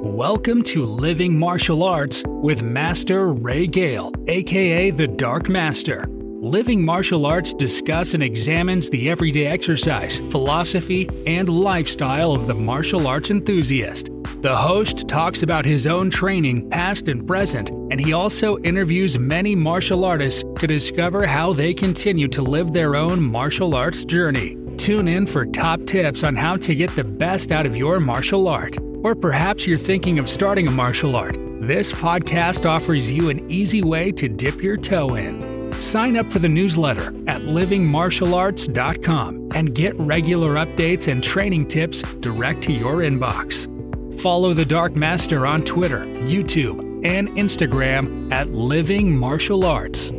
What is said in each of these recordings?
Welcome to Living Martial Arts with Master Ray Gale, aka the Dark Master. Living Martial Arts discuss and examines the everyday exercise, philosophy, and lifestyle of the martial arts enthusiast. The host talks about his own training, past and present, and he also interviews many martial artists to discover how they continue to live their own martial arts journey. Tune in for top tips on how to get the best out of your martial art. Or perhaps you're thinking of starting a martial art. This podcast offers you an easy way to dip your toe in. Sign up for the newsletter at livingmartialarts.com and get regular updates and training tips direct to your inbox. Follow the Dark Master on Twitter, YouTube, and Instagram at Living Martial Arts.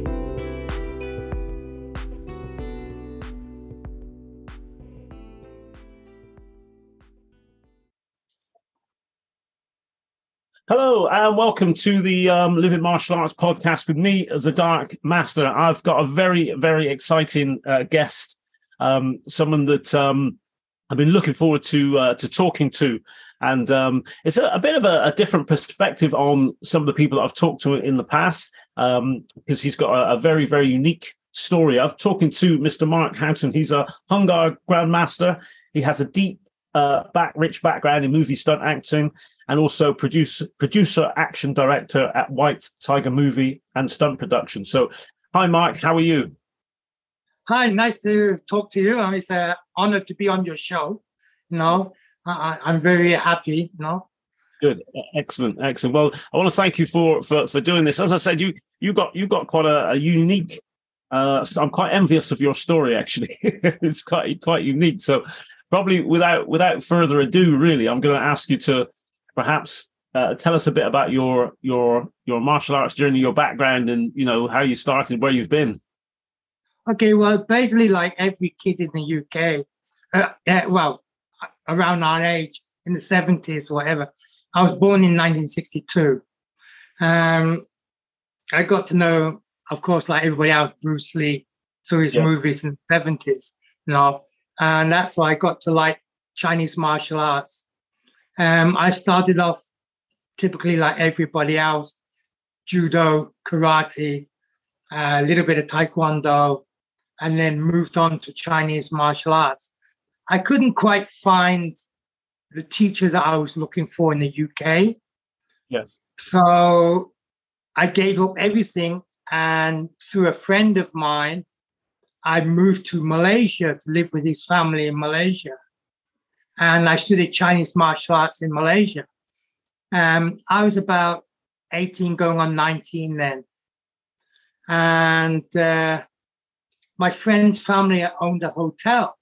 Hello and welcome to the um, Living Martial Arts podcast with me, the Dark Master. I've got a very, very exciting uh, guest, um, someone that um, I've been looking forward to uh, to talking to, and um, it's a, a bit of a, a, different perspective on some of the people that I've talked to in the past, because um, he's got a, a, very, very unique story. I've talking to Mr. Mark Houghton. He's a Hung Gar Grandmaster. He has a deep uh, back rich background in movie stunt acting and also produce, producer, action director at White Tiger Movie and Stunt Production. So, hi, Mark. How are you? Hi, nice to talk to you. It's an honor to be on your show. You know, I, I'm very happy. You know. Good, excellent, excellent. Well, I want to thank you for for for doing this. As I said, you you got you got quite a, a unique. Uh, I'm quite envious of your story. Actually, it's quite quite unique. So, probably without without further ado, really, I'm going to ask you to perhaps uh, tell us a bit about your your your martial arts journey, your background, and you know how you started, where you've been. Okay, well, basically, like every kid in the UK, uh, uh, well, around our age in the seventies, whatever. I was born in 1962. Um, I got to know, of course, like everybody else, Bruce Lee through his yeah. movies in the 70s, you know, and that's why I got to like Chinese martial arts. Um, I started off typically like everybody else, judo, karate, a little bit of taekwondo, and then moved on to Chinese martial arts. I couldn't quite find the teacher that I was looking for in the UK. Yes. So I gave up everything. And through a friend of mine, I moved to Malaysia to live with his family in Malaysia and I studied Chinese martial arts in Malaysia. Um, I was about 18, going on 19 then. And uh, my friend's family owned a hotel.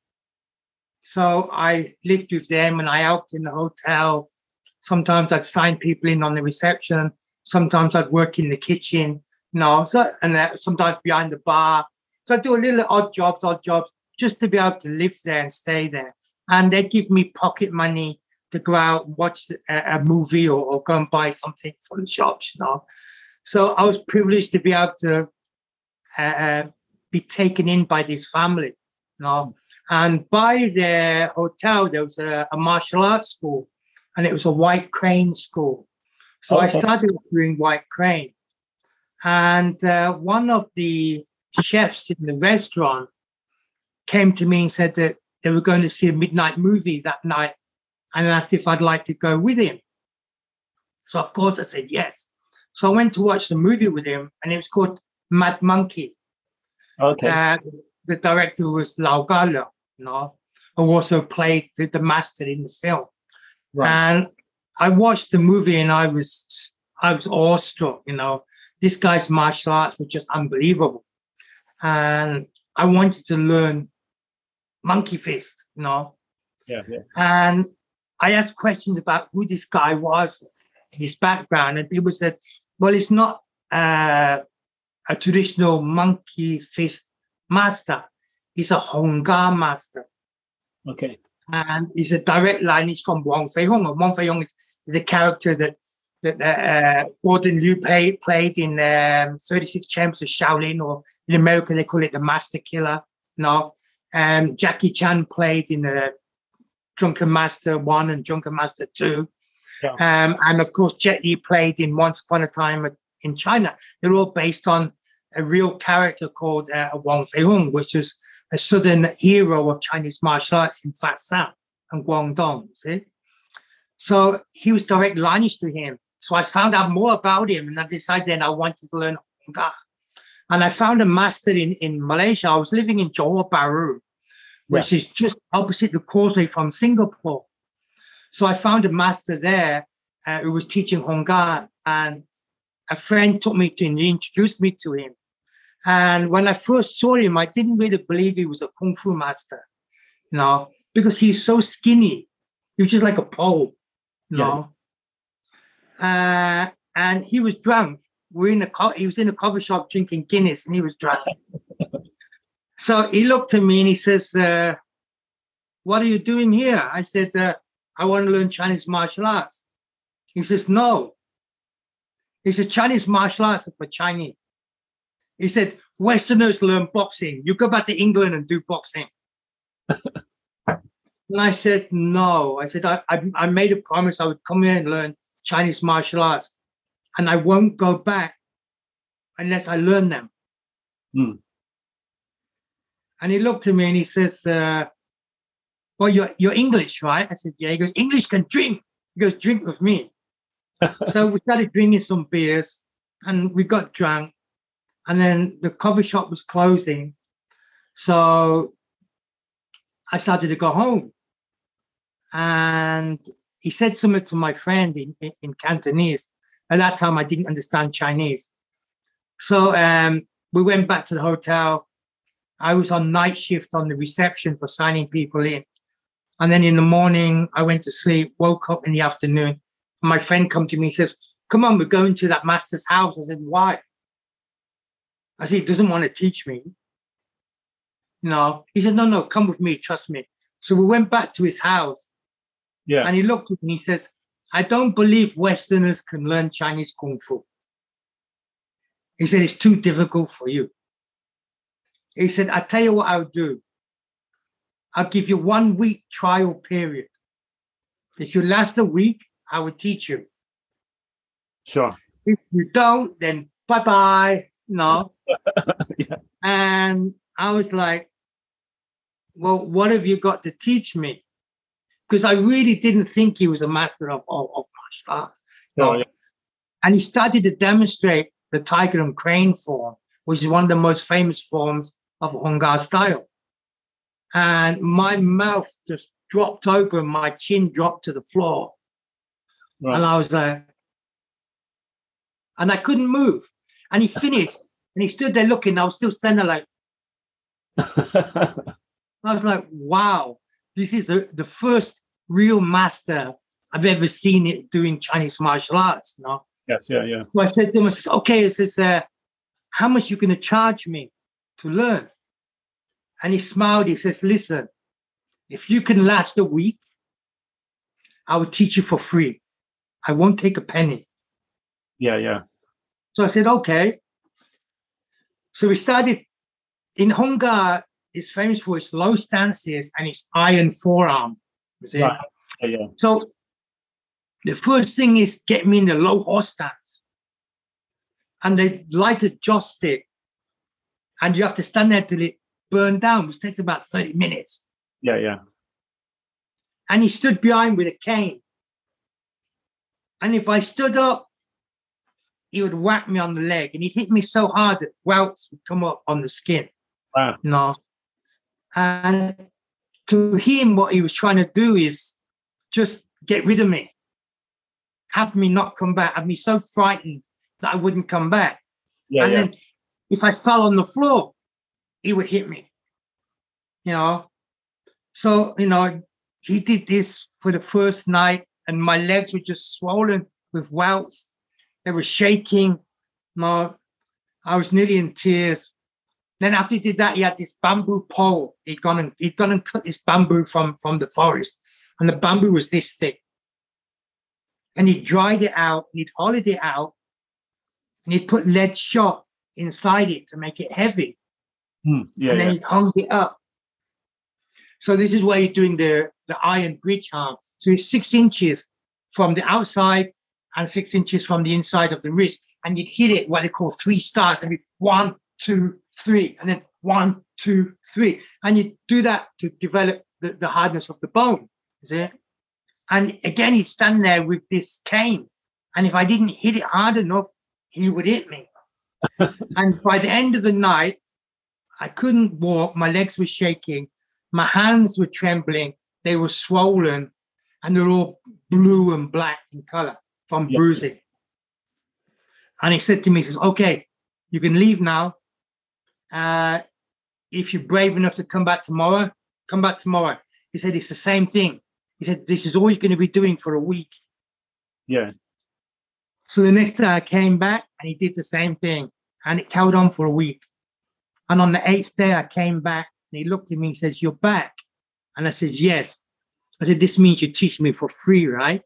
So I lived with them and I helped in the hotel. Sometimes I'd sign people in on the reception. Sometimes I'd work in the kitchen, you know, so, and uh, sometimes behind the bar. So I'd do a little odd jobs, odd jobs, just to be able to live there and stay there and they give me pocket money to go out and watch a, a movie or, or, go and buy something from the shops, you know. So I was privileged to be able to uh, uh, be taken in by this family, you know. And by the hotel, there was a, a martial arts school, and it was a white crane school. So okay. I started doing white crane. And uh, one of the chefs in the restaurant came to me and said that they were going to see a midnight movie that night and asked if I'd like to go with him. So, of course, I said yes. So I went to watch the movie with him, and it was called Mad Monkey. Okay. Uh, the director was Lau Kar Leung, you know, who also played the, the master in the film. Right. And I watched the movie, and I was I was awestruck. You know, this guy's martial arts were just unbelievable, and I wanted to learn monkey fist, you know. Yeah, yeah. And I asked questions about who this guy was, his background, and people said, "Well, it's not uh, a traditional monkey fist master. He's a Hung Gar master." Okay. And he's a direct line. He's from Wong Fei Hung. Wong Fei Hung is, is the character that that uh, Gordon Liu played, played in um, 36 Chambers of Shaolin, or in America they call it the Master Killer. No, um, Jackie Chan played in the Drunken Master 1 and Drunken Master 2. Yeah. Um, and of course, Jet Li played in Once Upon a Time in China. They're all based on a real character called uh, Wang Feihong, which is a southern hero of Chinese martial arts in Fa and Guangdong. See? So he was direct lineage to him. So I found out more about him and I decided then I wanted to learn Hung Gar. And I found a master in, in Malaysia. I was living in Johor Bahru, which yes. is just opposite the causeway from Singapore. So I found a master there uh, who was teaching Hung Gar, and a friend took me to introduce me to him. And when I first saw him, I didn't really believe he was a kung fu master, you know, because he's so skinny. He was just like a pole, you yeah. know. Uh, and he was drunk. We're in a co- he was in a coffee shop drinking Guinness, and he was drunk. so he looked at me and he says, uh, "What are you doing here?" I said, uh, "I want to learn Chinese martial arts." He says, "No." He said, "Chinese martial arts for Chinese." He said, Westerners learn boxing. You go back to England and do boxing. and I said, no. I said, I, I, I, made a promise I would come here and learn Chinese martial arts. And I won't go back unless I learn them. Hmm. And he looked at me and he says, uh, well, you're, you're English, right? I said, yeah. He goes, English can drink. He goes, drink with me. so we started drinking some beers and we got drunk and then the coffee shop was closing. So I started to go home. And he said something to my friend in, in, in Cantonese. At that time, I didn't understand Chinese. So um, we went back to the hotel. I was on night shift on the reception for signing people in. And then in the morning, I went to sleep, woke up in the afternoon. My friend come to me and says, come on, we're going to that master's house. I said, why? I said, he doesn't want to teach me. No. He said, no, no, come with me, trust me. So we went back to his house. Yeah. And he looked at me, he says, I don't believe Westerners can learn Chinese Kung Fu. He said, it's too difficult for you. He said, i tell you what I'll do. I'll give you one week trial period. If you last a week, I will teach you. Sure. If you don't, then bye bye. No. yeah. And I was like, well, what have you got to teach me? Because I really didn't think he was a master of, of, of martial arts. No. Yeah. And he started to demonstrate the tiger and crane form, which is one of the most famous forms of Hung Gar style. And my mouth just dropped open, my chin dropped to the floor. Right. And I was like, and I couldn't move. And he finished and he stood there looking. I was still standing there like, I was like, wow, this is a, the first real master I've ever seen it doing Chinese martial arts. No. Yes, yeah, yeah. So I said to him, okay, I says, uh, how much you going to charge me to learn? And he smiled. He says, listen, if you can last a week, I will teach you for free. I won't take a penny. Yeah, yeah. So I said, okay. So we started in Hung Gar is famous for his low stances and his iron forearm. Right. Yeah, yeah. So the first thing is get me in the low horse stance. And they light a joss stick. And you have to stand there till it burn down, which takes about 30 minutes. Yeah, yeah. And he stood behind with a cane. And if I stood up, he would whack me on the leg and he'd hit me so hard that welts would come up on the skin. Wow. You know? And to him, what he was trying to do is just get rid of me, have me not come back, have me so frightened that I wouldn't come back. Yeah, and yeah. then if I fell on the floor, he would hit me. You know? So, you know, he did this for the first night, and my legs were just swollen with welts they were shaking. My, I was nearly in tears. Then after he did that, he had this bamboo pole. He'd gone and he'd gone and cut this bamboo from, from the forest. And the bamboo was this thick. And he dried it out, and he'd hollowed it out, and he'd put lead shot inside it to make it heavy. Mm, yeah, and then yeah. he hung it up. So this is where you're doing the, the iron bridge arm. So it's six inches from the outside and six inches from the inside of the wrist. And you'd hit it what they call three stars. And one, two, three, and then one, two, three. And you do that to develop the, the hardness of the bone. Is it? And again, he'd stand there with this cane. And if I didn't hit it hard enough, he would hit me. and by the end of the night, I couldn't walk. My legs were shaking. My hands were trembling. They were swollen and they're all blue and black in color from bruising. And he said to me, he says, okay, you can leave now. Uh, if you're brave enough to come back tomorrow, come back tomorrow. He said, it's the same thing. He said, this is all you're going to be doing for a week. Yeah. So the next day I came back and he did the same thing. And it carried on for a week. And on the eighth day I came back and he looked at me and says, You're back. And I says, Yes. I said, This means you teach me for free, right?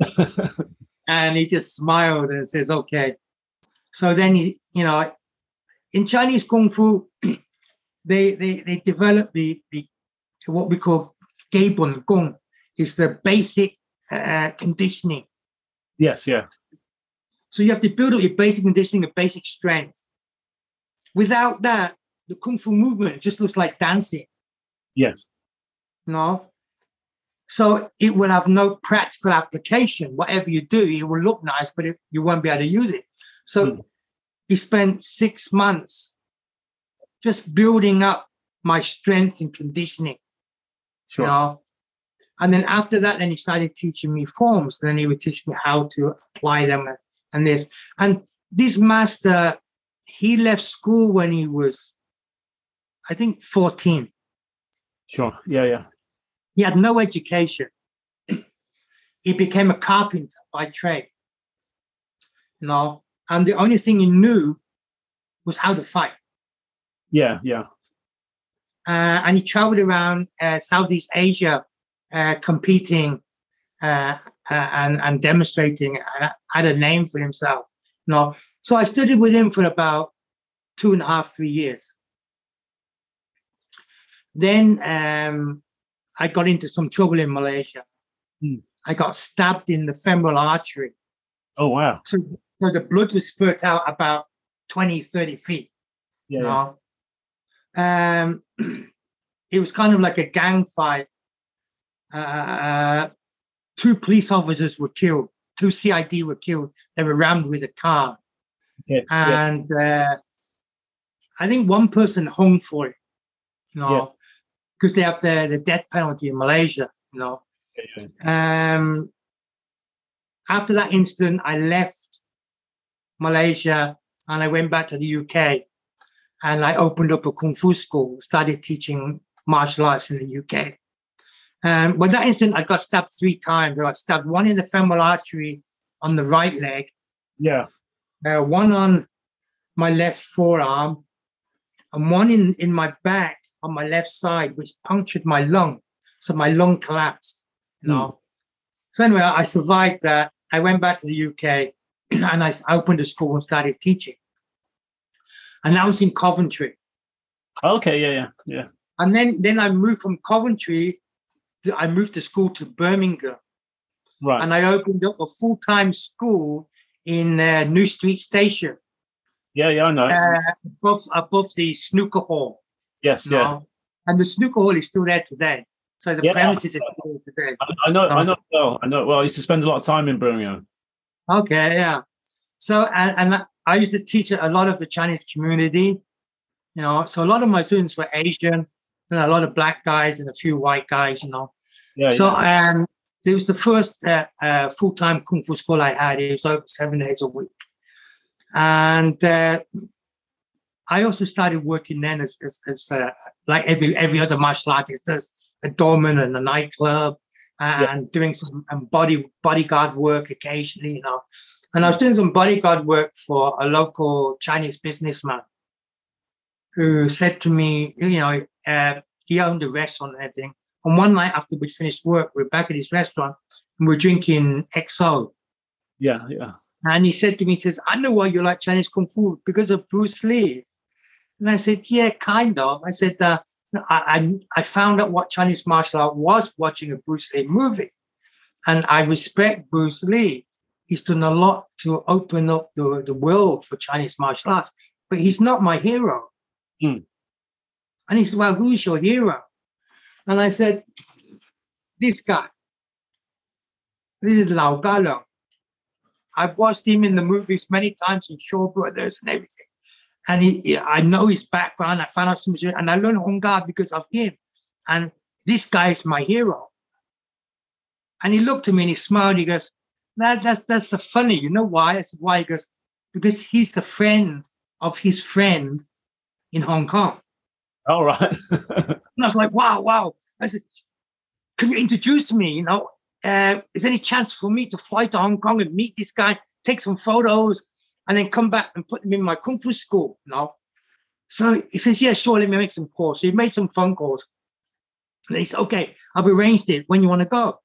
and he just smiled and says, Okay. So then he, you know, in Chinese Kung Fu, they they they develop the the what we call Geibun Gong, is the basic uh, conditioning. Yes, yeah. So you have to build up your basic conditioning your basic strength. Without that, the Kung Fu movement just looks like dancing. Yes. No. So it will have no practical application. Whatever you do, it will look nice, but it, you won't be able to use it. So mm. He spent six months just building up my strength and conditioning. Sure. You know? And then after that, then he started teaching me forms. Then he would teach me how to apply them and this. And this master, he left school when he was, I think, 14. Sure. Yeah, yeah. He had no education. he became a carpenter by trade. You know, and the only thing he knew was how to fight. Yeah, yeah. Uh, and he traveled around uh, Southeast Asia uh, competing uh, uh, and, and demonstrating, and had a name for himself. You know? So I studied with him for about two and a half, three years. Then um, I got into some trouble in Malaysia. Hmm. I got stabbed in the femoral artery. Oh, wow. So, so the blood was spurt out about 20, 30 feet. Yeah. yeah. Um, it was kind of like a gang fight. Uh, two police officers were killed. Two CID were killed. They were rammed with a car. Yeah, and yeah. Uh, I think one person hung for it. You know, because they have the, the death penalty in Malaysia, you know. Um, after that incident, I left Malaysia and I went back to the UK and I opened up a Kung Fu school, started teaching martial arts in the UK. Um, but that incident, I got stabbed three times. I got stabbed one in the femoral artery on the right leg. Yeah. Uh, one on my left forearm and one in, in my back on my left side, which punctured my lung. So my lung collapsed. You know. Mm. So anyway, I survived that. I went back to the UK and I opened a school and started teaching. And I was in Coventry. Okay, yeah, yeah, yeah. And then then I moved from Coventry. I moved the school to Birmingham. Right. And I opened up a full time school in uh, New Street Station. Yeah, yeah, I know. Uh, above above the snooker hall. Yes, yeah. And the snooker hall is still there today. So the yeah, premises are still there today. I, know, I know well. I know well. I used to spend a lot of time in Birmingham. Okay, yeah. So and, and I used to teach a lot of the Chinese community. You know, so a lot of my students were Asian, and a lot of black guys and a few white guys. You know. Yeah. So yeah. um, it was the first uh, uh, full-time kung fu school I had. It was over seven days a week, and uh, I also started working then as, as, as uh, like every every other martial artist does, a doorman and a nightclub, and yeah. doing some um, body bodyguard work occasionally, you know. And I was doing some bodyguard work for a local Chinese businessman who said to me, you know, uh, he owned a restaurant and everything. And one night after we finished work, we are back at his restaurant and we we're drinking XO. Yeah, yeah. And he said to me, he says, I know why you like Chinese Kung Fu because of Bruce Lee. And I said, yeah, kind of. I said, uh, I, I, I found out what Chinese martial art was watching a Bruce Lee movie. And I respect Bruce Lee. He's done a lot to open up the, the world for Chinese martial arts, but he's not my hero. Hmm. And he said, Well, who's your hero? And I said, This guy. This is Lao Ga I've watched him in the movies many times in Shaw Brothers and everything. And he, I know his background. I found out some and I learned Hung Gar because of him. And this guy is my hero. And he looked at me and he smiled. He goes, that, that's that's the funny. You know why? I said, why? He goes, because he's the friend of his friend in Hong Kong. All right. and I was like, wow, wow. I said, can you introduce me? You know, uh, is there any chance for me to fly to Hong Kong and meet this guy, take some photos, and then come back and put them in my kung fu school? Know? So he says, yeah, sure, let me make some calls. So he made some phone calls. And he said, okay, I've arranged it. When you want to go?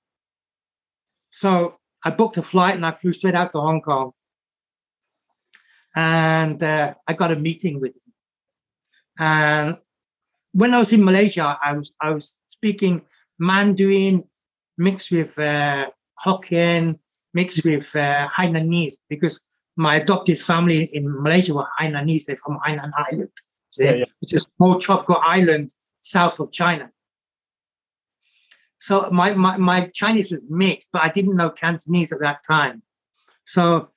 So I booked a flight and I flew straight out to Hong Kong. And uh, I got a meeting with him. And when I was in Malaysia, I was I was speaking Mandarin mixed with uh, Hokkien, mixed with uh, Hainanese, because my adopted family in Malaysia were Hainanese. They're from Hainan Island, Yeah, yeah. which is a small tropical island south of China. So my, my, my Chinese was mixed, but I didn't know Cantonese at that time. So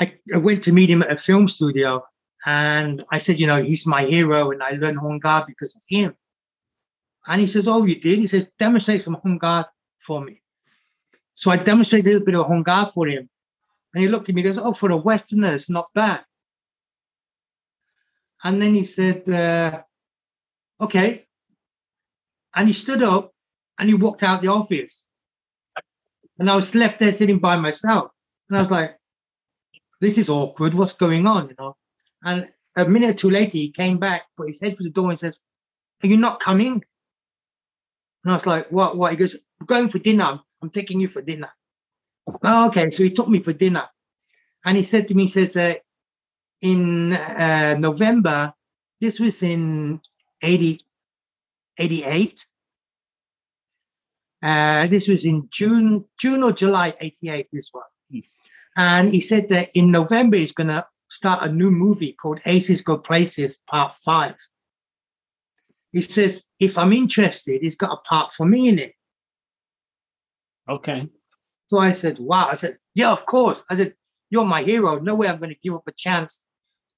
I, I went to meet him at a film studio and I said, you know, he's my hero and I learned Hung Gar because of him. And he says, oh, you did? He says, demonstrate some Hung Gar for me. So I demonstrated a little bit of Hung Gar for him. And he looked at me and goes, oh, for a Westerner, it's not bad. And then he said, uh, okay. And he stood up and he walked out the office. And I was left there sitting by myself. And I was like, this is awkward. What's going on? You know? And a minute or two later, he came back, put his head through the door and says, Are you not coming? And I was like, What? What? He goes, I'm going for dinner. I'm taking you for dinner. Oh, okay. So he took me for dinner. And he said to me, he says, uh, in uh, November, this was in 80, 88. Uh, this was in June, June or July 88, this was. And he said that in November, he's going to start a new movie called Aces Go Places Part 5. He says, if I'm interested, he's got a part for me in it. Okay. So I said, wow. I said, yeah, of course. I said, you're my hero. No way I'm going to give up a chance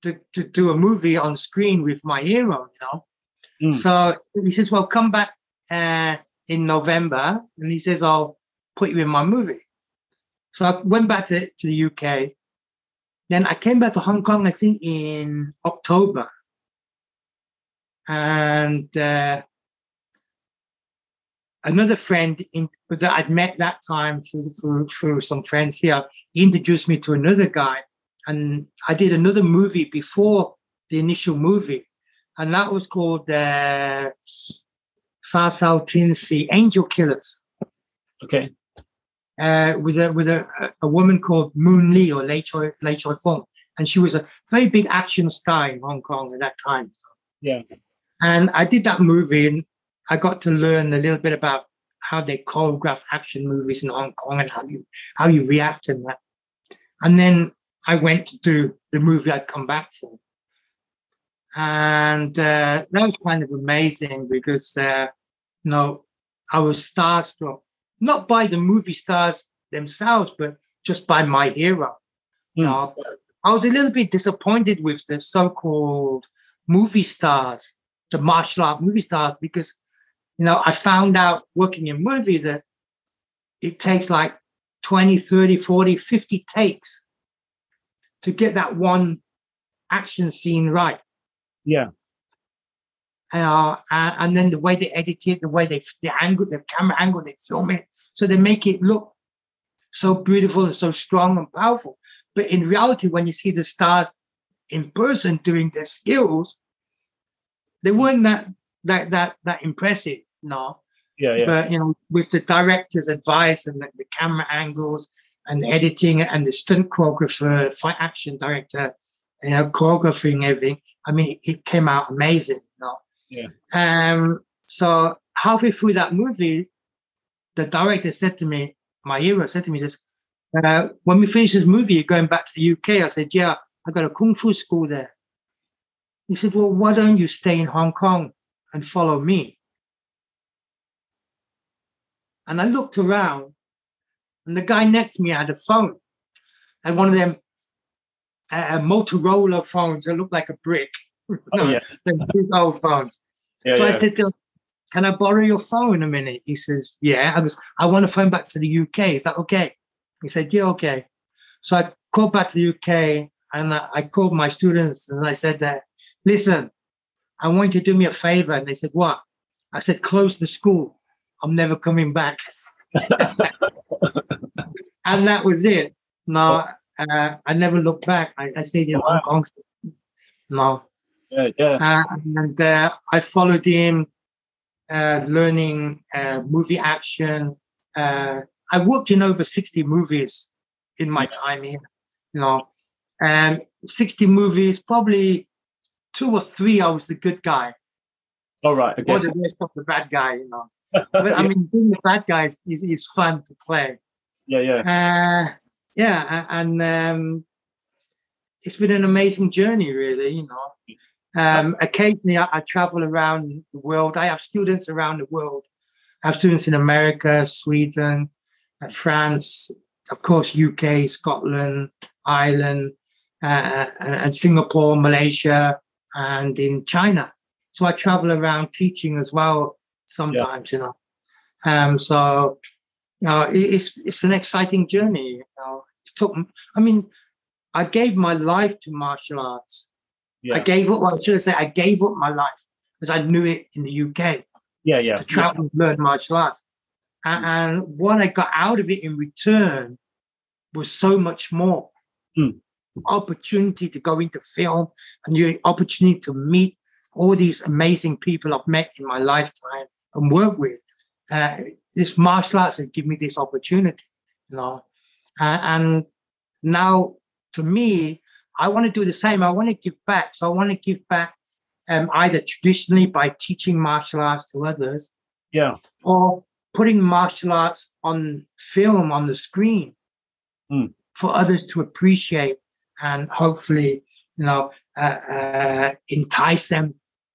to, to do a movie on screen with my hero, you know? Mm. So he says, well, come back uh, in November. And he says, I'll put you in my movie. So I went back to, to the UK. Then I came back to Hong Kong, I think in October. And uh, another friend in, that I'd met that time through, through, through some friends here, he introduced me to another guy. And I did another movie before the initial movie. And that was called uh, Sao Tin Si Angel Killers Okay. uh, with a with a, a woman called Moon Lee or Lei Choi Lei Choi Fong, and she was a very big action star in Hong Kong at that time. Yeah. And I did that movie, and I got to learn a little bit about how they choreograph action movies in Hong Kong and how you how you react in that. And then I went to do the movie I'd come back for, and uh, that was kind of amazing because uh, you know I was starstruck not by the movie stars themselves, but just by my hero. You Hmm. know, I was a little bit disappointed with the so-called movie stars, the martial art movie stars, because you know I found out working in movie that it takes like 20, 30, 40, 50 takes to get that one action scene right. Yeah. uh, and, and then the way they edit it, the way they the angle, the camera angle, they film it, so they make it look so beautiful and so strong and powerful. But in reality, when you see the stars in person doing their skills, they weren't that that that that impressive. No, Yeah. Yeah. but you know, with the director's advice and the, the camera angles and the editing and the stunt choreographer, fight action director, you know, choreographing everything. I mean, it, it came out amazing. You know. Yeah. Um. So halfway through that movie, the director said to me, my hero, said to me, says, uh, when we finish this movie, you're going back to the UK. I said, yeah, I got a kung fu school there. He said, well, why don't you stay in Hong Kong and follow me? And I looked around, and the guy next to me had a phone, and one of them uh, Motorola phones that looked like a brick. Oh, yeah. big old phones. Yeah, so I said to him, Can I borrow your phone a minute? He says, Yeah. I goes, I want to phone back to the UK. Is that okay? He said, Yeah, okay. So I called back to the UK and I, I called my students and I said that, listen, I want you to do me a favor. And they said, What? I said, close the school. I'm never coming back. and that was it. No, uh, I never looked back. I, I stayed in Hong Kong. No. Yeah, yeah. Uh, and uh, I followed him, uh, learning uh, movie action. Uh, I worked in over 60 movies in my time here, you know, and 60 movies, probably two or three, I was the good guy, All right. Okay. or the rest of the bad guy, you know. But I mean, being the bad guy is, is fun to play. yeah, yeah. Uh, yeah, and um, it's been an amazing journey, really. You know, um, occasionally I, I travel around the world. I have students around the world. I have students in America, Sweden, uh, France, of course, UK, Scotland, Ireland, uh, and, and Singapore, Malaysia, and in China. So I travel around teaching as well sometimes. You know, um, so you know, it's it's an exciting journey. You know, it took. I mean, I gave my life to martial arts. Yeah. I gave up. Well, I should say, I gave up my life because I knew it in the UK Yeah, yeah. to travel and learn martial arts. A- And, what I got out of it in return was so much more. Mm. Opportunity to go into film and the opportunity to meet all these amazing people I've met in my lifetime and work with. Uh, this martial arts has given me this opportunity, you know. Uh, and now, to me, I want to do the same. I want to give back. So I want to give back um, either traditionally by teaching martial arts to others, Yeah. or putting martial arts on film on the screen Mm. for others to appreciate and hopefully you know uh, uh, entice them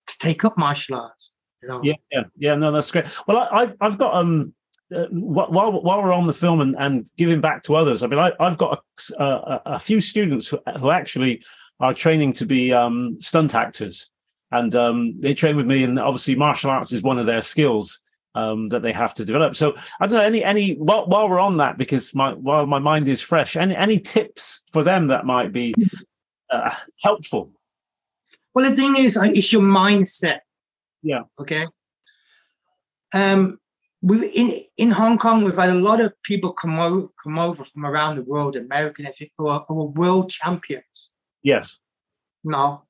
to take up martial arts you know Yeah, yeah, yeah. No, that's great. Well, I, I've got um uh, while while we're on the film and, and giving back to others. I mean, I, I've got a, a, a few students who, who actually are training to be um, stunt actors, and um, they train with me. And obviously, martial arts is one of their skills um, that they have to develop. So I don't know any any while, while we're on that because my while my mind is fresh. Any any tips for them that might be uh, helpful? well the thing is uh, it's your mindset Yeah. okay um we in in hong kong we've had a lot of people come over come over from around the world american I think, who are, who are world champions Yes. No.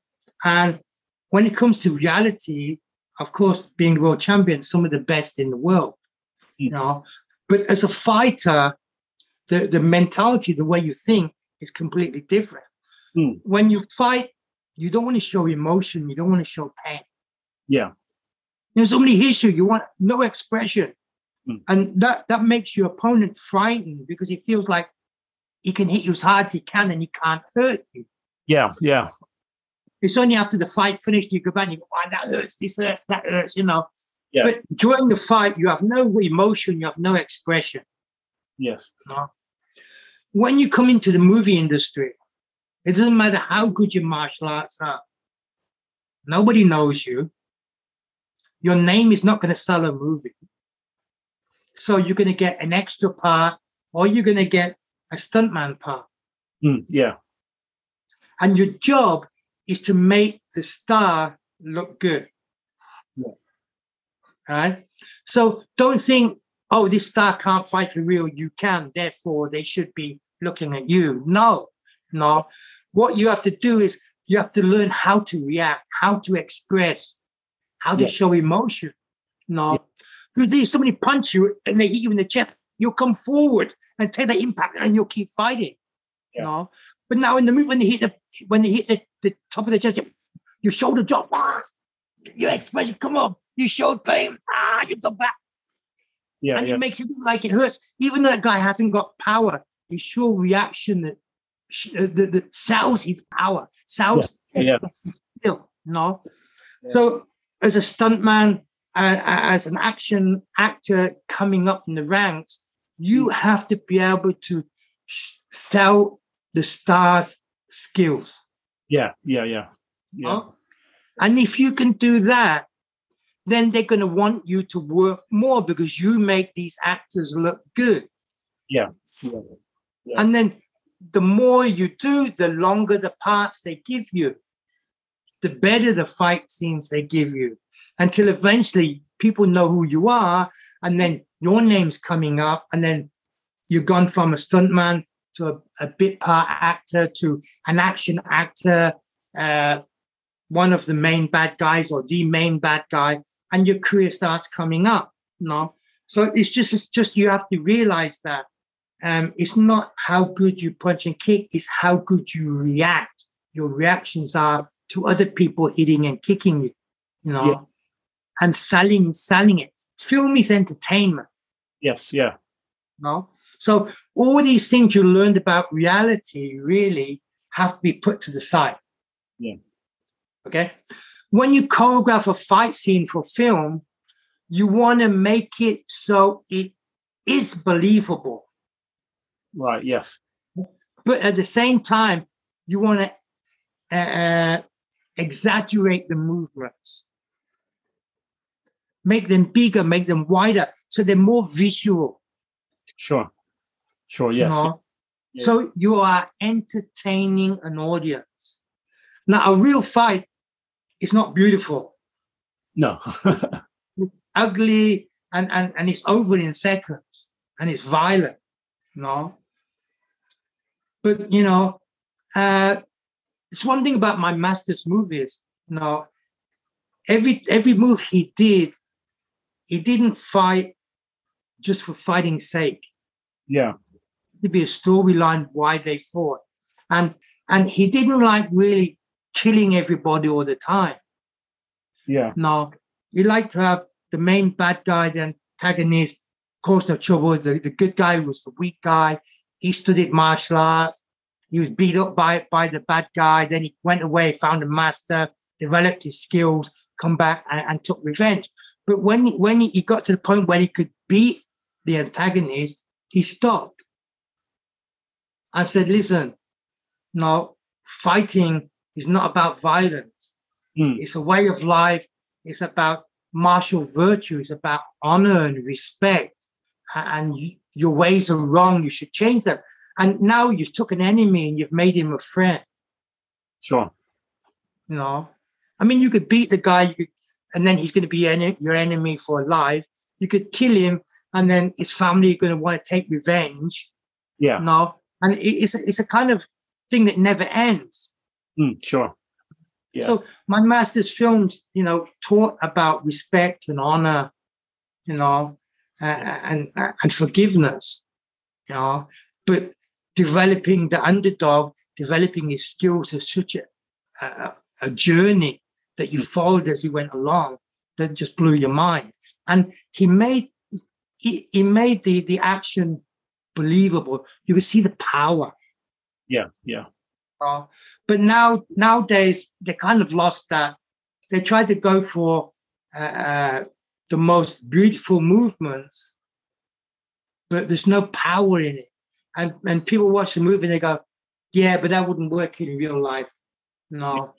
And when it comes to reality, of course, being world champion, some of the best in the world, you Mm. know. But as a fighter, the, the mentality, the way you think is completely different. Mm. When you fight, you don't want to show emotion, you don't want to show pain. Yeah. There's only issue. you, want no expression. Mm. And that that makes your opponent frightened because he feels like he can hit you as hard as he can and he can't hurt you. Yeah. Yeah. It's only after the fight finished you go back and you go, oh, that hurts, this hurts, that hurts, you know. Yeah. But during the fight, you have no emotion, you have no expression. Yes. You know? When you come into the movie industry, it doesn't matter how good your martial arts are. Nobody knows you. Your name is not going to sell a movie. So you're going to get an extra part or you're going to get a stuntman part. Mm, yeah. and your job is to make the star look good. Yeah. Right? So don't think, oh, this star can't fight for real. You can, therefore they should be looking at you. No, no. What you have to do is you have to learn how to react, how to express, how to Yeah. show emotion. No. Because there's somebody punch you and they hit you in the chest, you'll come forward and take the impact and you'll keep fighting. Yeah. No. But now in the movie, when they hit the when they hit the, the top of the chest, your shoulder drop. Ah, your expression, come on, you showed pain. Ah, you go back. Yeah, and yeah. it makes it look like it hurts, even though that guy hasn't got power. It's your reaction that sh- uh, that sells his power, sells Yeah, his skill. No, Yeah. so as a stuntman, uh, as an action actor coming up in the ranks, you Mm. have to be able to sell the stars' skills. yeah, yeah, yeah, yeah. no? And if you can do that, then they're going to want you to work more because you make these actors look good. yeah. Yeah. And then the more you do, the longer the parts they give you, the better the fight scenes they give you, until eventually people know who you are, and then your name's coming up, and then you've gone from a stuntman to a, a bit part actor to an action actor, uh, one of the main bad guys or the main bad guy, and your career starts coming up. you No, so it's just it's just you have to realize that um, it's not how good you punch and kick, it's how good you react. Your reactions are to other people hitting and kicking you, you know, Yeah. and selling selling it. Film is entertainment, Yes, yeah, you know. So all these things you learned about reality really have to be put to the side. Yeah. Okay. When you choreograph a fight scene for film, you want to make it so it is believable. right. Yes, but at the same time, you want to uh, exaggerate the movements, make them bigger, make them wider, so they're more visual. sure, sure. you Yes, know? Yeah. So you are entertaining an audience. Now, a real fight is not beautiful, no, ugly, and, and, and it's over in seconds, and it's violent. You know? But, you know, uh, it's one thing about my master's movies. You know, every every move he did, he didn't fight just for fighting's sake. yeah, There'd be a storyline why they fought, and and he didn't like really killing everybody all the time. yeah, No, he liked to have the main bad guy, the antagonist, cause no trouble. The, the good guy was the weak guy. He studied martial arts. He was beat up by, by the bad guy. Then he went away, found a master, developed his skills, come back and, and took revenge. But when, when he, got to the point where he could beat the antagonist, he stopped. I said, listen, no, fighting is not about violence. Mm. It's a way of life. It's about martial virtue. It's about honor and respect. And your ways are wrong. You should change them. And now you've took an enemy and you've made him a friend. sure. You know, I mean, you could beat the guy, you could, and then he's going to be ene- your enemy for life. You could kill him, and then his family are going to want to take revenge. Yeah, You know, and it- it's a, it's a kind of thing that never ends. Mm, sure. Yeah. So my master's films, you know, taught about respect and honor, you know, uh, and and forgiveness, you know, but developing the underdog, developing his skills is such a, a, a journey that you followed as he went along that just blew your mind. And he made he, he made the the action believable. You could see the power. Yeah, yeah, Uh, but now nowadays they kind of lost that. They tried to go for uh, uh, the most beautiful movements, but there's no power in it. And and people watch the movie and they go, "Yeah, but that wouldn't work in real life." No,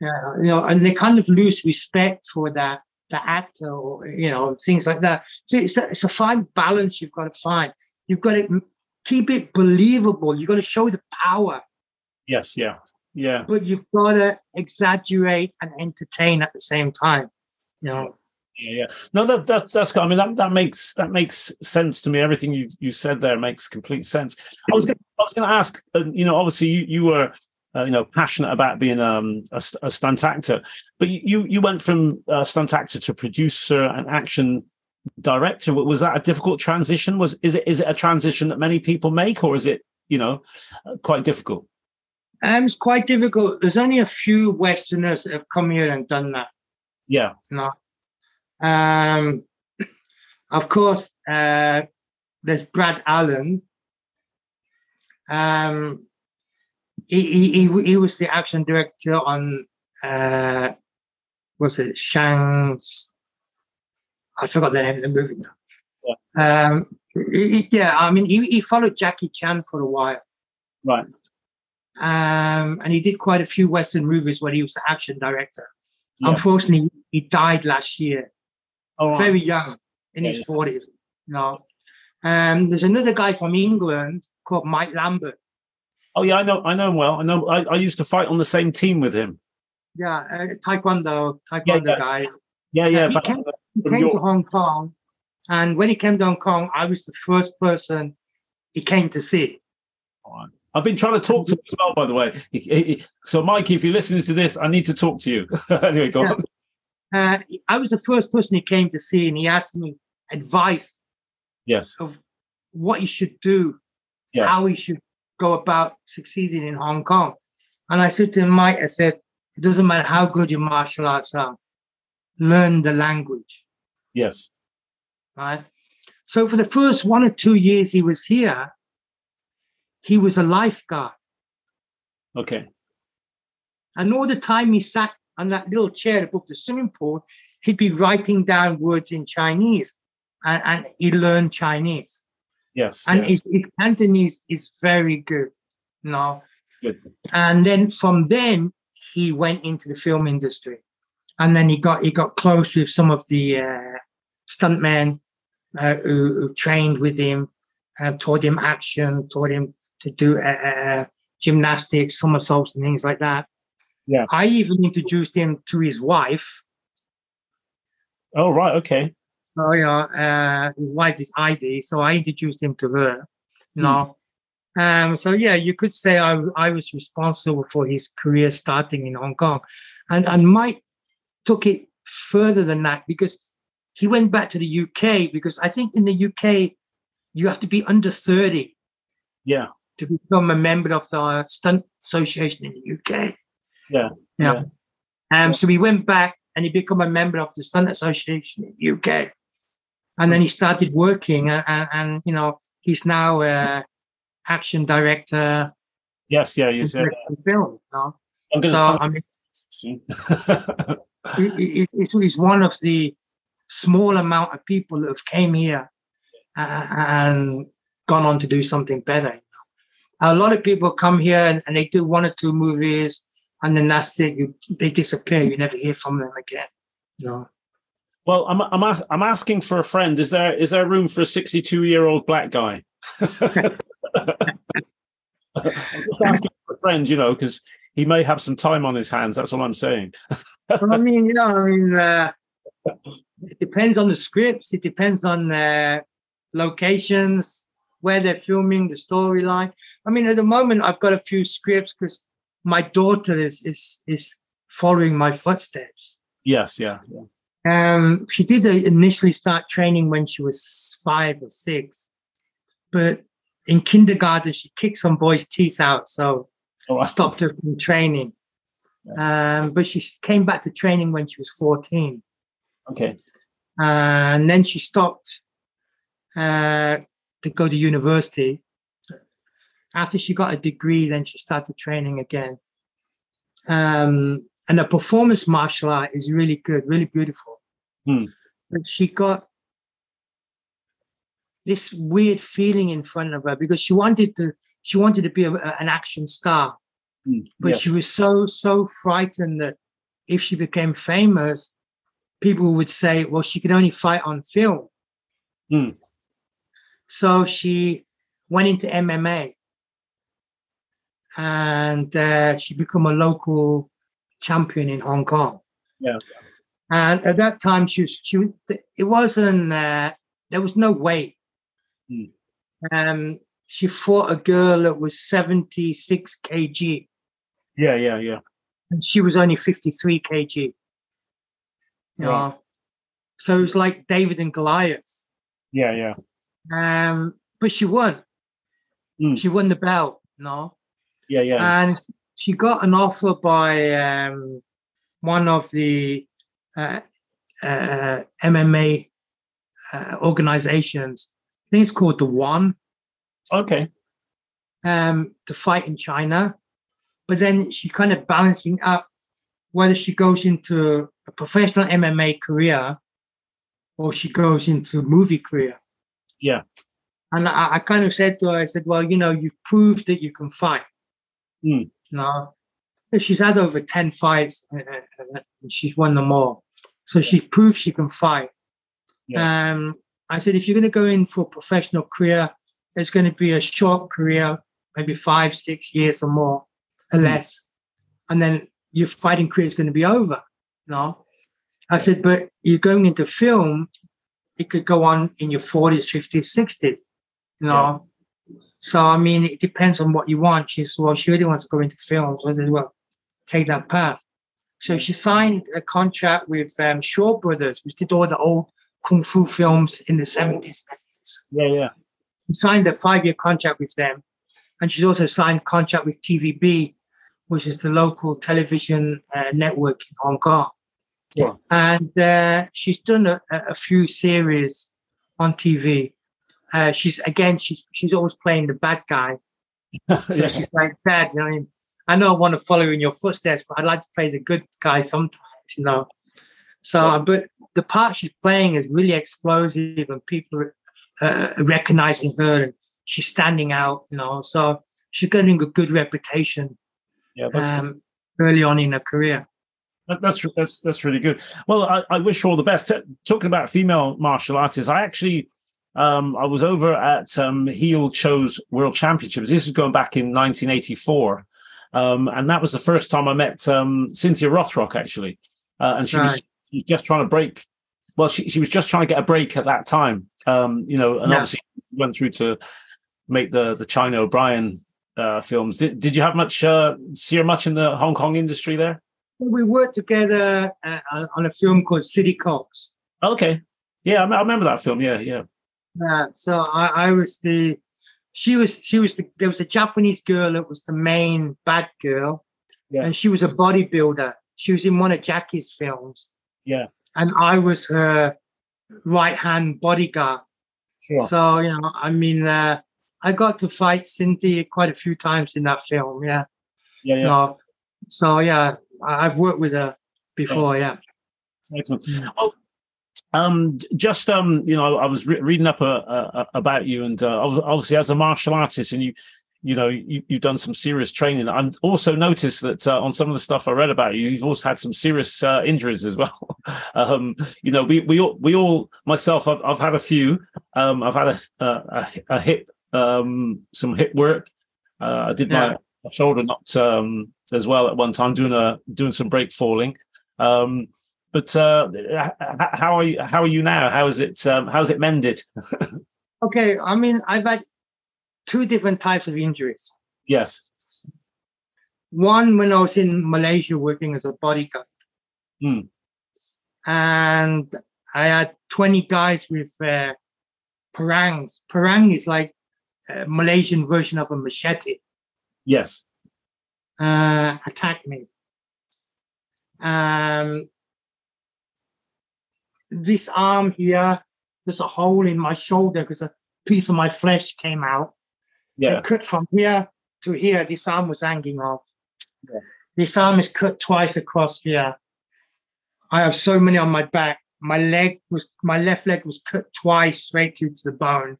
yeah, you know, and they kind of lose respect for that the actor or you know things like that. So it's a, it's a fine balance you've got to find. You've got to keep it believable. You've got to show the power yes, yeah, yeah, but you've got to exaggerate and entertain at the same time. You know, yeah, yeah. No, that that's that's. good. I mean, that that makes that makes sense to me. Everything you you said there makes complete sense. I was gonna, I was going to ask. Uh, you know, obviously you you were. Uh, you know, passionate about being um, a, a stunt actor, but you you went from uh, stunt actor to producer and action director. Was that a difficult transition? Was is it is it a transition that many people make, or is it you know uh, quite difficult? um, it's quite difficult. There's only a few Westerners that have come here and done that. Yeah, You know, um, Of course, uh, there's Brad Allan. Um, he, he, he, he was the action director on, uh, was it Shang's? I forgot the name of the movie now. Yeah, um, he, yeah I mean, he, he followed Jackie Chan for a while. Right. Um, and he did quite a few Western movies when he was the action director. Yes. Unfortunately, he died last year, right. very young, in yeah, his forties. Yeah. No, um, there's another guy from England called Mike Lambert. Oh yeah, I know, I know him well. I know. I, I used to fight on the same team with him. Yeah, uh, Taekwondo, Taekwondo yeah, guy. Yeah, yeah. Uh, he came, he came to Hong Kong, and when he came to Hong Kong, I was the first person he came to see. I've been trying to talk to him as well, by the way. He, he, so, Mikey, if you're listening to this, I need to talk to you. anyway, go yeah. on. Uh, I was the first person he came to see, and he asked me advice. Yes. Of what he should do, yeah. how he should go about succeeding in Hong Kong. And I said to him, Mike, I said, it doesn't matter how good your martial arts are, learn the language. Yes. Right. So for the first one or two years he was here, he was a lifeguard. Okay. And all the time he sat on that little chair above the swimming pool, he'd be writing down words in Chinese and, and he learned Chinese. Yes. And His, his Cantonese is very good. No. Good. And then from then he went into the film industry. And then he got he got close with some of the uh, stuntmen uh, who, who, trained with him, uh, taught him action, taught him to do uh, uh, gymnastics, somersaults, and things like that. Yeah. I even introduced him to his wife. Oh right, okay. Oh yeah, uh, his wife is ID, so I introduced him to her. You know, mm. um, so yeah, you could say I I was responsible for his career starting in Hong Kong, and and Mike took it further than that because he went back to the UK because I think in the UK you have to be under thirty. Yeah to become a member of the stunt association in the UK. Yeah. Yeah. yeah. Um, so he went back and he became a member of the stunt association in the UK. And then he started working and, and, and you know, he's now a action director. Yes, yeah, you said film. You know? So I mean he's one of the small amount of people that have came here uh, and gone on to do something better a lot of people come here and, and, they do one or two movies and then that's it. You, they disappear. You never hear from them again. No. Well, I'm I'm, ask, I'm asking for a friend. Is there is there room for a 62 year old black guy? asking for a friend, you know, because he may have some time on his hands. That's all I'm saying. well, I mean, you know, I mean, uh, it depends on the scripts. It depends on the locations where they're filming, the storyline. I mean, at the moment, I've got a few scripts because my daughter is is is following my footsteps. Yes, yeah, yeah. Um, she did initially start training when she was five or six, but in kindergarten she kicked some boys' teeth out, so oh, I stopped her from training. Yeah. Um, but she came back to training when she was fourteen. Okay. Uh, and then she stopped uh, to go to university. After she got a degree, then she started training again. Um, and the performance martial art is really good, really beautiful. Hmm. But she got this weird feeling in front of her because she wanted to she wanted to be a, an action star, hmm. but she was so so frightened that if she became famous, people would say, "Well, she could only fight on film." Hmm. So she went into MMA and uh, she became a local champion in Hong Kong. Yeah. And at that time, she was, she it wasn't uh, there was no weight. Mm. Um, she fought a girl that was seventy six kg. Yeah, yeah, yeah. And she was only fifty three kg. You know? So it was like David and Goliath. Yeah, yeah. Um, but she won. Mm. She won the belt, no? Yeah, yeah. And she got an offer by um, one of the uh, uh, MMA uh, organizations. I think it's called the One. Okay. Um, to fight in China, but then she's kind of balancing up whether she goes into a professional MMA career or she goes into movie career. Yeah. And I, I kind of said to her, I said, well, you know, you've proved that you can fight. Mm. Know, she's had over 10 fights and, and she's won them all. So she's proved she can fight. Yeah. Um, I said, if you're going to go in for a professional career, it's going to be a short career, maybe five, six years or more, or Mm. less. And then your fighting career is going to be over. No. I said, but you're going into film, it could go on in your 40s, 50s, 60s. You know? So, I mean, it depends on what you want. She said, well, she really wants to go into film. So I said, well, take that path. So she signed a contract with um, Shaw Brothers, which did all the old kung fu films in the 70s. Yeah, yeah. She signed a five-year contract with them. And she's also signed contract with TVB, which is the local television uh, network in Hong Kong. Yeah. And uh, she's done a, a few series on TV. Uh, she's again, she's she's always playing the bad guy. So Yeah. she's like, Dad, I mean, I know I want to follow in your footsteps, but I'd like to play the good guy sometimes, you know. So, Yeah. but the part she's playing is really explosive, and people are uh, recognizing her, and she's standing out, you know. So she's getting a good reputation Yeah, that's um, early on in her career. That's that's that's really good. Well, I, I wish her all the best. T- Talking about female martial artists, I actually um, I was over at um, Hee Il Cho's World Championships. This is going back in 1984, um, and that was the first time I met um, Cynthia Rothrock actually, uh, and she was, she was just trying to break. Well, she she was just trying to get a break at that time, um, you know, and Yeah. obviously went through to make the the China O'Brien uh, films. Did did you have much uh, see her much in the Hong Kong industry there? We worked together uh, on a film called City Cops. Okay. Yeah, I, I remember that film. Yeah, yeah. Yeah, so I, I was the, she was she was the there was a Japanese girl that was the main bad girl, Yeah. and she was a bodybuilder. She was in one of Jackie's films, Yeah. and I was her right hand bodyguard. Sure. So you know, I mean, uh, I got to fight Cynthia quite a few times in that film. Yeah, Yeah, yeah. So, so yeah, I- I've worked with her before. Yeah. Excellent. Mm. Um, just um, you know, I was re- reading up uh, uh, about you, and uh, obviously as a martial artist, and you, you know, you, you've done some serious training. I've also noticed that uh, on some of the stuff I read about you, you've also had some serious uh, injuries as well. um, you know, we we all, we all myself, I've I've had a few. Um, I've had a a, a, a hip, um, some hip work. Uh, I did Yeah. my shoulder knocked um, as well at one time, doing a doing some break falling. Um, but uh, how are you? How are you now? How is it? Um, how's it mended? Okay. I mean, I've had two different types of injuries. Yes. One when I was in Malaysia working as a bodyguard. Hmm. And I had 20 guys with uh, parangs. Parang is like a Malaysian version of a machete. Yes. Uh, attack me. Um, this arm here, there's a hole in my shoulder because a piece of my flesh came out. Yeah. Cut from here to here. This arm was hanging off. Yeah. This arm is cut twice across here. I have so many on my back. My leg was my left leg was cut twice straight through to the bone.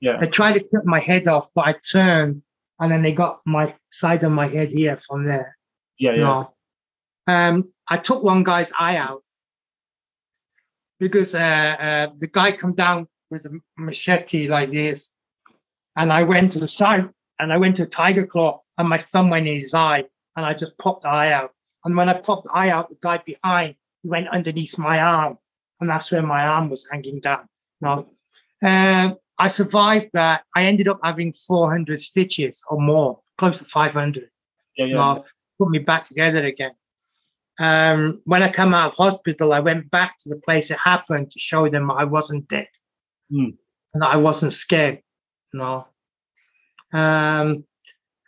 Yeah. They tried to cut my head off, but I turned and then they got my side of my head here from there. Yeah. Yeah. No. Um, I took one guy's eye out because uh, uh, the guy come down with a machete like this, and I went to the side and I went to Tiger Claw, and my thumb went in his eye, and I just popped the eye out. And when I popped the eye out, the guy behind he went underneath my arm, and that's where my arm was hanging down. Now, um, I survived that. I ended up having 400 stitches or more, close to 500 Yeah. Yeah. no, put me back together again. Um, when I come out of hospital, I went back to the place it happened to show them I wasn't dead Hmm. and I wasn't scared. No. Um,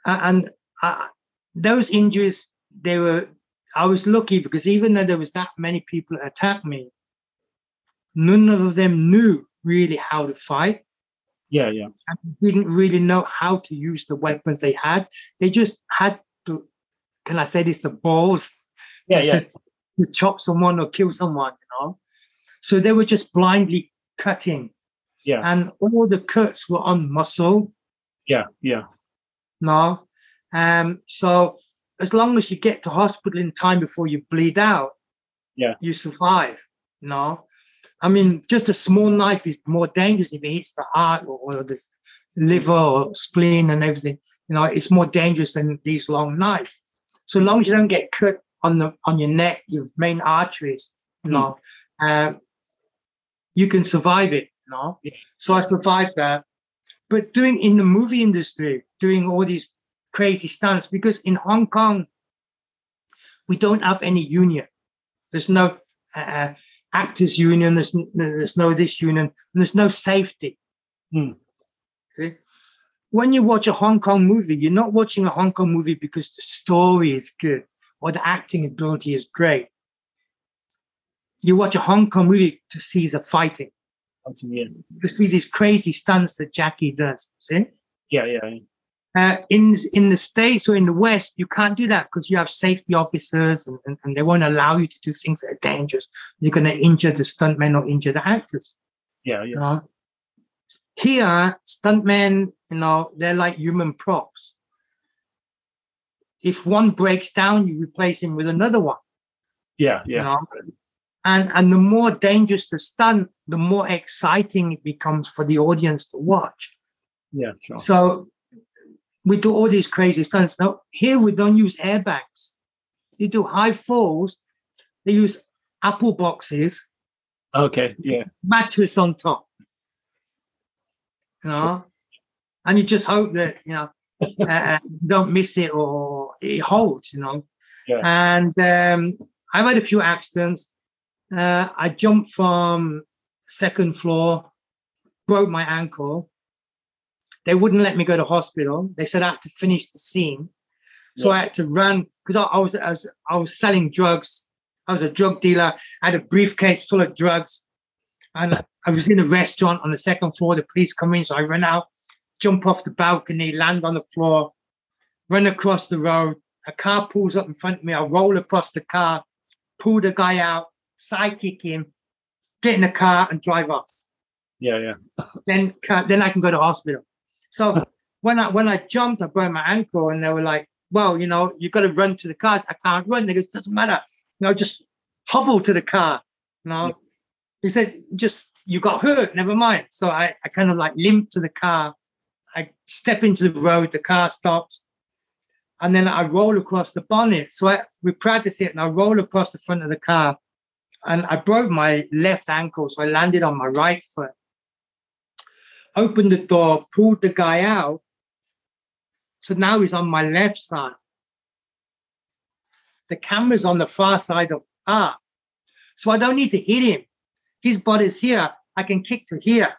and I, those injuries, they were, I was lucky because even though there was that many people that attacked me, none of them knew really how to fight. Yeah, yeah. And didn't really know how to use the weapons they had. They just had to, can I say this, the balls Yeah, to, yeah. to chop someone or kill someone, you know. So they were just blindly cutting. Yeah. And all the cuts were on muscle. Yeah, yeah. No. Um, so as long as you get to hospital in time before you bleed out, Yeah. you survive. No. I mean, just a small knife is more dangerous if it hits the heart or, or the liver or spleen and everything. You know, it's more dangerous than these long knives. So long as you don't get cut on the on your neck, your main arteries, you know, um, you can survive it. You know, Yeah. so I survived that. But doing in the movie industry, doing all these crazy stunts, because in Hong Kong, we don't have any union. There's no uh, actors union. There's there's no this union. And there's no safety. Hmm. Okay? When you watch a Hong Kong movie, you're not watching a Hong Kong movie because the story is good or the acting ability is great. You watch a Hong Kong movie to see the fighting, Yeah, to see these crazy stunts that Jackie does. See? yeah, yeah. Uh, in in the states or in the west, you can't do that because you have safety officers and, and, and they won't allow you to do things that are dangerous. You're going to injure the stuntmen or injure the actors. Yeah, You yeah. know? Here, stuntmen, you know, they're like human props. If one breaks down, you replace him with another one. Yeah, You yeah. know? And and the more dangerous the stunt, the more exciting it becomes for the audience to watch. Yeah, sure. So we do all these crazy stunts. Now here we don't use airbags. You do high falls. They use apple boxes, Okay, yeah. mattress on top. You know, and you just hope that you know uh, don't miss it or it holds. You know, Yeah. and um, I've had a few accidents. Uh, I jumped from second floor, broke my ankle. They wouldn't let me go to hospital. They said I had to finish the scene, so I had to run because I, I was I was I was selling drugs. I was a drug dealer. I had a briefcase full of drugs, and I was in a restaurant on the second floor. The police come in, so I run out, jump off the balcony, land on the floor, run across the road. A car pulls up in front of me. I roll across the car, pull the guy out, sidekick him, get in the car, and drive off Yeah, yeah. then then I can go to hospital. So when I when I jumped, I broke my ankle, and they were like, "Well, you know, you got to run to the cars." I can't run. They go, "Doesn't matter. You know, just hobble to the car." You know, Yeah. he said, "Just you got hurt. Never mind." So I I kind of like limp to the car. Step into the road. The car stops, and then I roll across the bonnet. So I, we practice it, and I roll across the front of the car, and I broke my left ankle, so I landed on my right foot opened the door, pulled the guy out. So now he's on my left side. The camera's on the far side of the car. So I don't need to hit him. His body's here. I can kick to here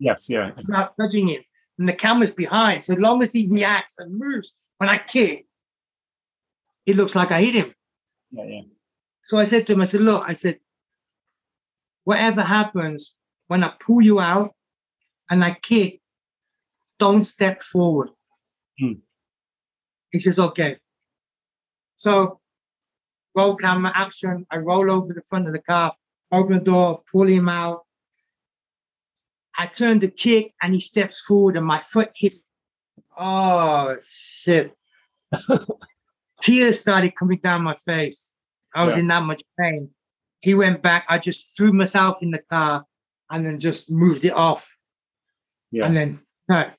Yes, yeah. without touching him. And the camera's behind. So long as he reacts and moves when I kick, it looks like I hit him. Yeah, yeah. So I said to him, I said, look, I said, whatever happens, when I pull you out and I kick, don't step forward. Hmm. He says, okay. So roll camera action. I roll over the front of the car, open the door, pull him out. I turn to kick and he steps forward and my foot hits. Oh shit. Tears started coming down my face. I was Yeah. in that much pain. He went back. I just threw myself in the car and then just moved it off. Yeah. And then no.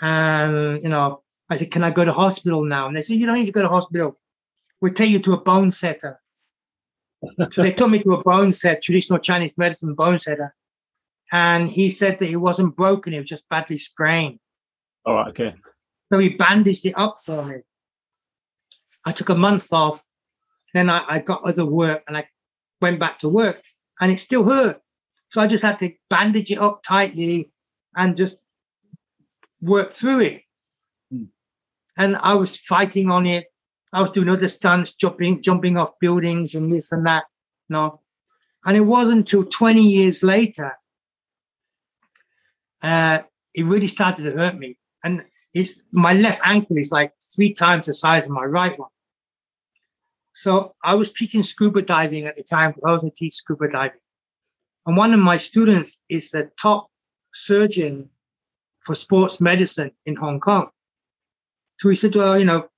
And you know, I said, Can I go to hospital now? And they said, You don't need to go to hospital. We'll take you to a bone setter. so they took me to a bone set, traditional Chinese medicine bone setter. And he said that it wasn't broken, it was just badly sprained. All right, okay. So he bandaged it up for me. I took a month off. Then I, I got other work and I went back to work and it still hurt. So I just had to bandage it up tightly and just work through it. Hmm. And I was fighting on it. I was doing other stunts, jumping, jumping off buildings and this and that. No. And it wasn't until 20 years later, uh, it really started to hurt me. And it's my left ankle is like three times the size of my right one. So I was teaching scuba diving at the time because I also teach scuba diving. And one of my students is the top surgeon for sports medicine in Hong Kong. So he said, Well, you know,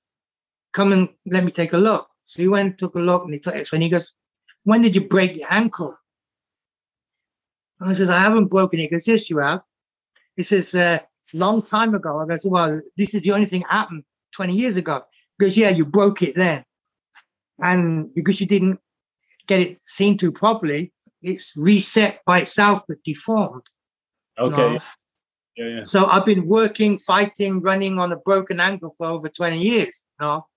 come and let me take a look. So he went, took a look, and he took X-ray. And he goes, When did you break your ankle? And I says, I haven't broken it. He goes, Yes, you have. He says, uh, long time ago. I goes, Well, this is the only thing happened 20 years ago. He goes, Yeah, you broke it then. And because you didn't get it seen to properly, it's reset by itself but deformed. Okay. Yeah, yeah. So I've been working, fighting, running on a broken ankle for over 20 years. You know?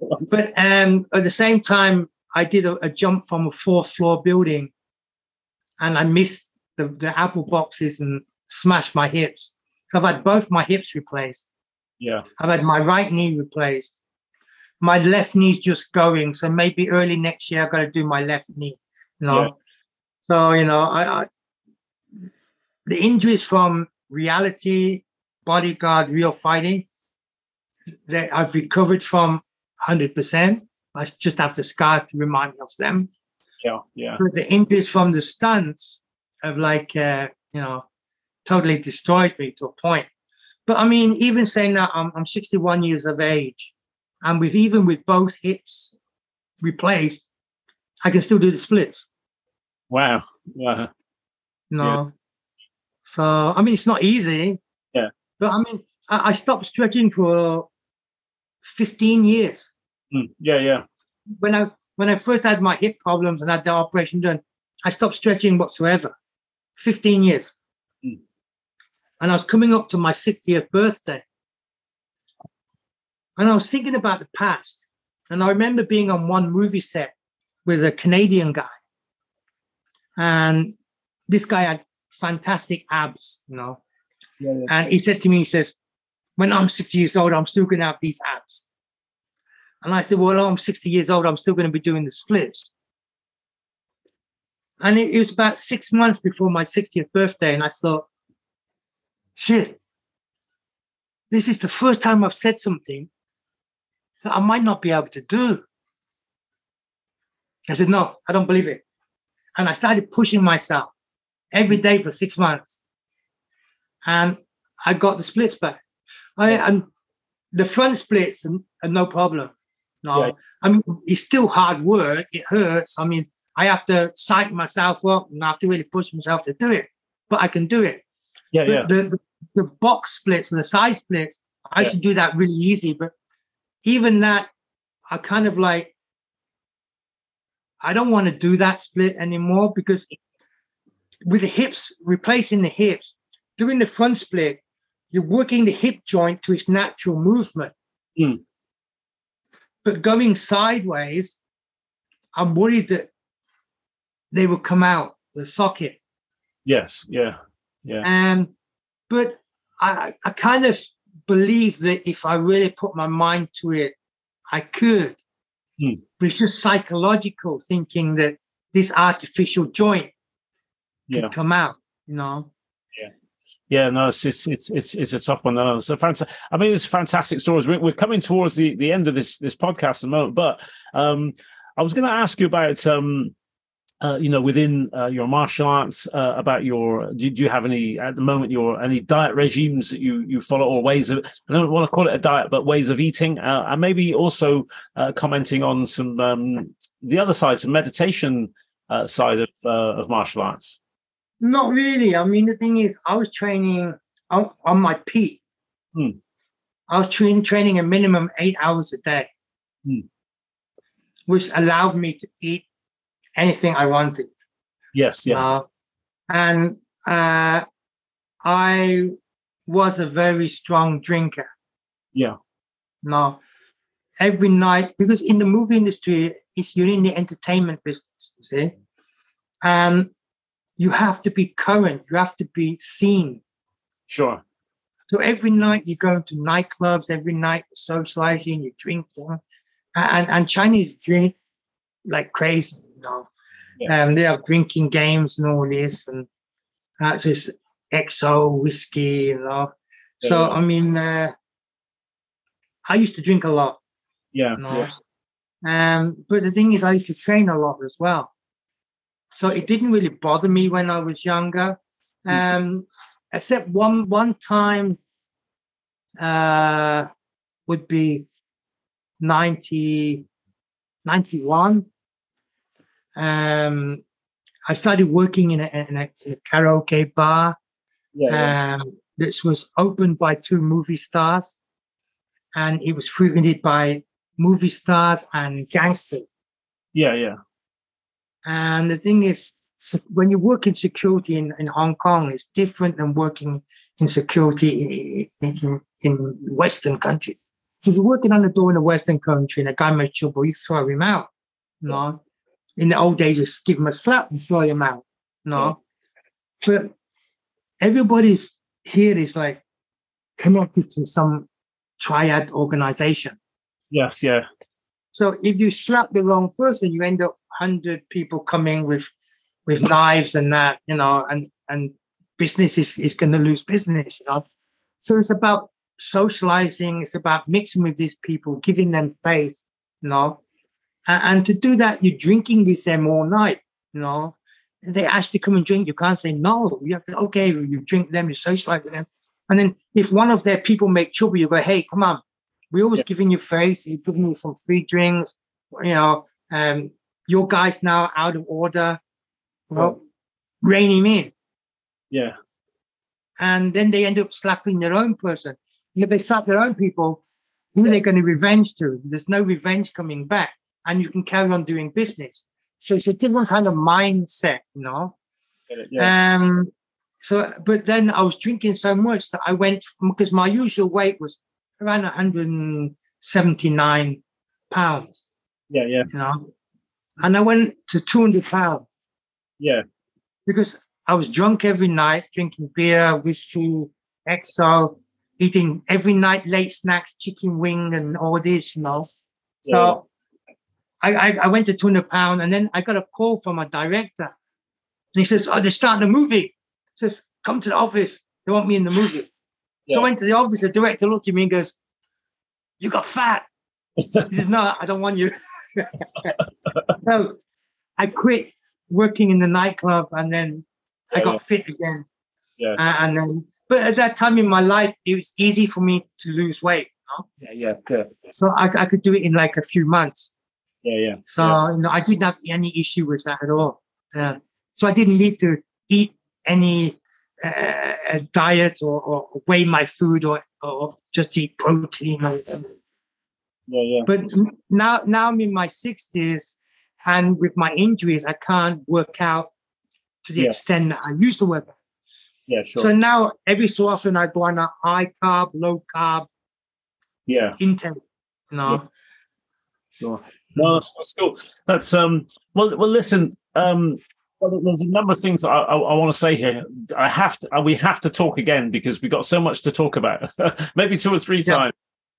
But um, at the same time, I did a, a jump from a fourth floor building and I missed the, the apple boxes and smashed my hips. I've had both my hips replaced. Yeah. I've had my right knee replaced. My left knee's just going. So maybe early next year, I've got to do my left knee. You know? Yeah. So, you know, I, I the injuries from reality, bodyguard, real fighting that I've recovered from 100%. I just have the scars to remind me of them. Yeah. Yeah. But the injuries from the stunts have like, uh, you know, totally destroyed me to a point. But I mean, even saying that I'm, I'm 61 years of age and with even with both hips replaced, I can still do the splits. Wow. Wow. No. Yeah. So I mean, it's not easy. Yeah. But I mean, I, I stopped stretching for 15 years. Mm. Yeah. Yeah. When I when I first had my hip problems and had the operation done, I stopped stretching whatsoever. 15 years. And I was coming up to my 60th birthday. And I was thinking about the past. And I remember being on one movie set with a Canadian guy. And this guy had fantastic abs, you know. Yeah. yeah. And he said to me, he says, when I'm 60 years old, I'm still going to have these abs. And I said, well, I'm 60 years old, I'm still going to be doing the splits. And it, it was about six months before my 60th birthday. And I thought, shit, this is the first time I've said something that I might not be able to do. I said, no, I don't believe it. And I started pushing myself every day for six months. And I got the splits back. I, and the front splits are, are no problem. No, Yeah. I mean, it's still hard work. It hurts. I mean, I have to psych myself up and I have to really push myself to do it, but I can do it. Yeah. The, Yeah. the, the, box splits and the side splits, I Yeah. should do that really easy. But even that, I kind of like, I don't want to do that split anymore because with the hips, replacing the hips, doing the front split, you're working the hip joint to its natural movement. Mm. But going sideways, I'm worried that they will come out the socket. Yes. Yeah. Yeah. And but I I kind of believe that if I really put my mind to it, I could. Hmm. But it's just psychological thinking that this artificial joint could come out, you know. Yeah, yeah, no, it's it's it's it's, it's a tough one. No, so fantastic. I mean, it's fantastic stories. We're, we're coming towards the, the end of this this podcast at the moment, but um, I was going to ask you about um, uh, you know, within uh, your martial arts, uh, about your do, do you have any at the moment your any diet regimes that you you follow or ways of I don't want to call it a diet, but ways of eating, uh, and maybe also uh, commenting on some um, the other side, some meditation uh, side of uh, of martial arts. Not really. I mean, the thing is, I was training on, on my peak. Hmm. I was train, training a minimum eight hours a day, Hmm. which allowed me to eat anything I wanted. Yes, yeah, Uh, and uh, I was a very strong drinker. yeah, Now, every night, because in the movie industry, it's you're in the entertainment business, you see, and you have to be current, you have to be seen. sure. So every night you go to nightclubs, every night you're socializing, you're drinking, and and Chinese drink like crazy, know. Yeah. Um, they have drinking games and all this, and that's just XO whiskey, you know. Yeah, so I mean, uh, I used to drink a lot. Yeah. You know? yeah. Um, but the thing is, I used to train a lot as well. So it didn't really bother me when I was younger. Mm-hmm. Um, except one one time uh, would be 90, 91. Um, I started working in a, in a, karaoke bar. Yeah, yeah. Um, this was opened by two movie stars, and it was frequented by movie stars and gangsters. Yeah, yeah. And the thing is, when you work in security in, in Hong Kong, it's different than working in security in, in, in Western country. So if you're working on the door in a Western country and a guy makes trouble, you throw him out. No. In the old days, just give them a slap and throw them out. No. Yeah. But everybody's here is like connected to some triad organization. Yes, yeah. So if you slap the wrong person, you end up hundred people coming with with knives and that, you know, and and business is, is going to lose business, you know. So it's about socializing. It's about mixing with these people, giving them faith, you know. And, to do that, you're drinking with them all night, you know. They ask to come and drink. You can't say no. You have to, okay, you drink them, you socialize with them. And then if one of their people make trouble, you go, hey, come on. We're always yeah. giving you face. You're giving you some free drinks. You know, um, your guy's now out of order. Well, rein him in. Yeah. And then they end up slapping their own person. If they slap their own people, who are they going to revenge to? There's no revenge coming back. And you can carry on doing business. So it's a different kind of mindset, you know. Yeah. Um, so, but then I was drinking so much that I went because my usual weight was around 179 pounds. Yeah, yeah. You know, and I went to 200 pounds. Yeah. Because I was drunk every night, drinking beer, whiskey, XO, eating every night late snacks, chicken wing, and all this, you know. So. I, I, I, went to 200 pound and then I got a call from a director. And he says, Oh, they're starting a movie. He says, Come to the office. They want me in the movie. Yeah. So I went to the office. The director looked at me and goes, You got fat. he says, No, I don't want you. so I quit working in the nightclub and then yeah, I got yeah. fit again. Yeah. Uh, and then, but at that time in my life, it was easy for me to lose weight. You know? Yeah, yeah. So I, I could do it in like a few months. Yeah, yeah. So yeah. you know, I didn't have any issue with that at all. Uh, so I didn't need to eat any uh, diet or, or, weigh my food or, or just eat protein. Or, yeah, yeah. But now, now I'm in my sixties, and with my injuries, I can't work out to the yeah. extent that I used to work out. Yeah, sure. So now every so often I go on a high carb, low carb yeah intake. You know? Yeah. Sure. No, that's, that's cool. That's um well well listen, um well, there's a number of things I, I, I, want to say here. I have to, uh, we have to talk again because we've got so much to talk about. Maybe two or three yeah. times.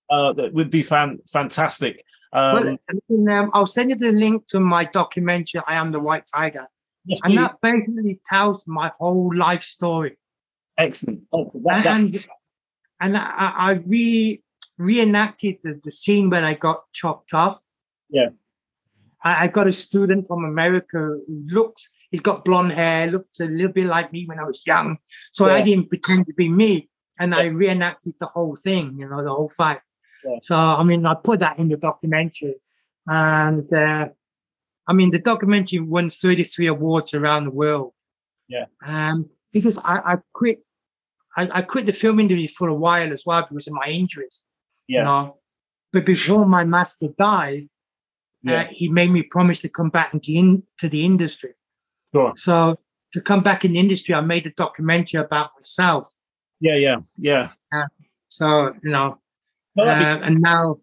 Uh, that would be fan, fantastic. Um, well, um, I'll send you the link to my documentary, I Am the White Tiger. Yes, and that basically tells my whole life story. Excellent. Excellent. That, and that... and I, I re reenacted the, the scene when I got chopped up. Yeah. I, I got a student from America who looks, he's got blonde hair, looks a little bit like me when I was young. So yeah. I didn't pretend to be me. And yeah. I reenacted the whole thing, you know, the whole fight. Yeah. So, I mean, I put that in the documentary. And uh, I mean, the documentary won 33 awards around the world. Yeah. Um, because I, I quit, I, I, quit the film industry for a while as well because of my injuries. Yeah. You know? But before my master died, yeah. uh, he made me promise to come back into in, to the industry. Sure. So to come back in the industry, I made a documentary about myself. Yeah, yeah, yeah. Uh, so you know, uh, and now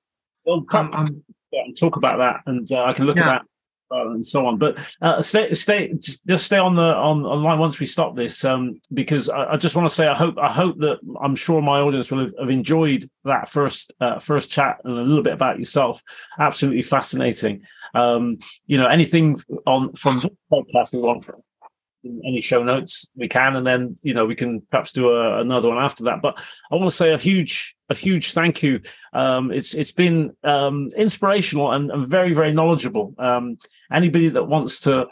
well, I'm, yeah, talk about that, and uh, I can look yeah. at that and so on. But uh, stay, stay, just stay on the on online once we stop this, um, because I, I, just want to say I hope I hope that I'm sure my audience will have, have enjoyed that first uh, first chat and a little bit about yourself. Absolutely fascinating. Um, you know, anything on from this podcast we want any show notes we can, and then you know we can perhaps do a, another one after that. But I want to say a huge, a huge thank you. Um, it's it's been um, inspirational and, and, very very knowledgeable. Um, anybody that wants to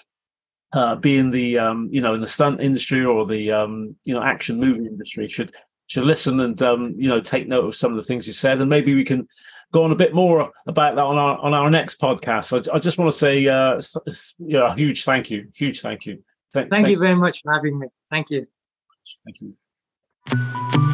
uh, be in the um, you know in the stunt industry or the um, you know action movie industry should should listen and um, you know take note of some of the things you said, and maybe we can go on a bit more about that on our on our next podcast. So I, I just want to say uh, you know, a huge thank you, huge thank you. Thank, thank you very much for having me. Thank you. Thank you.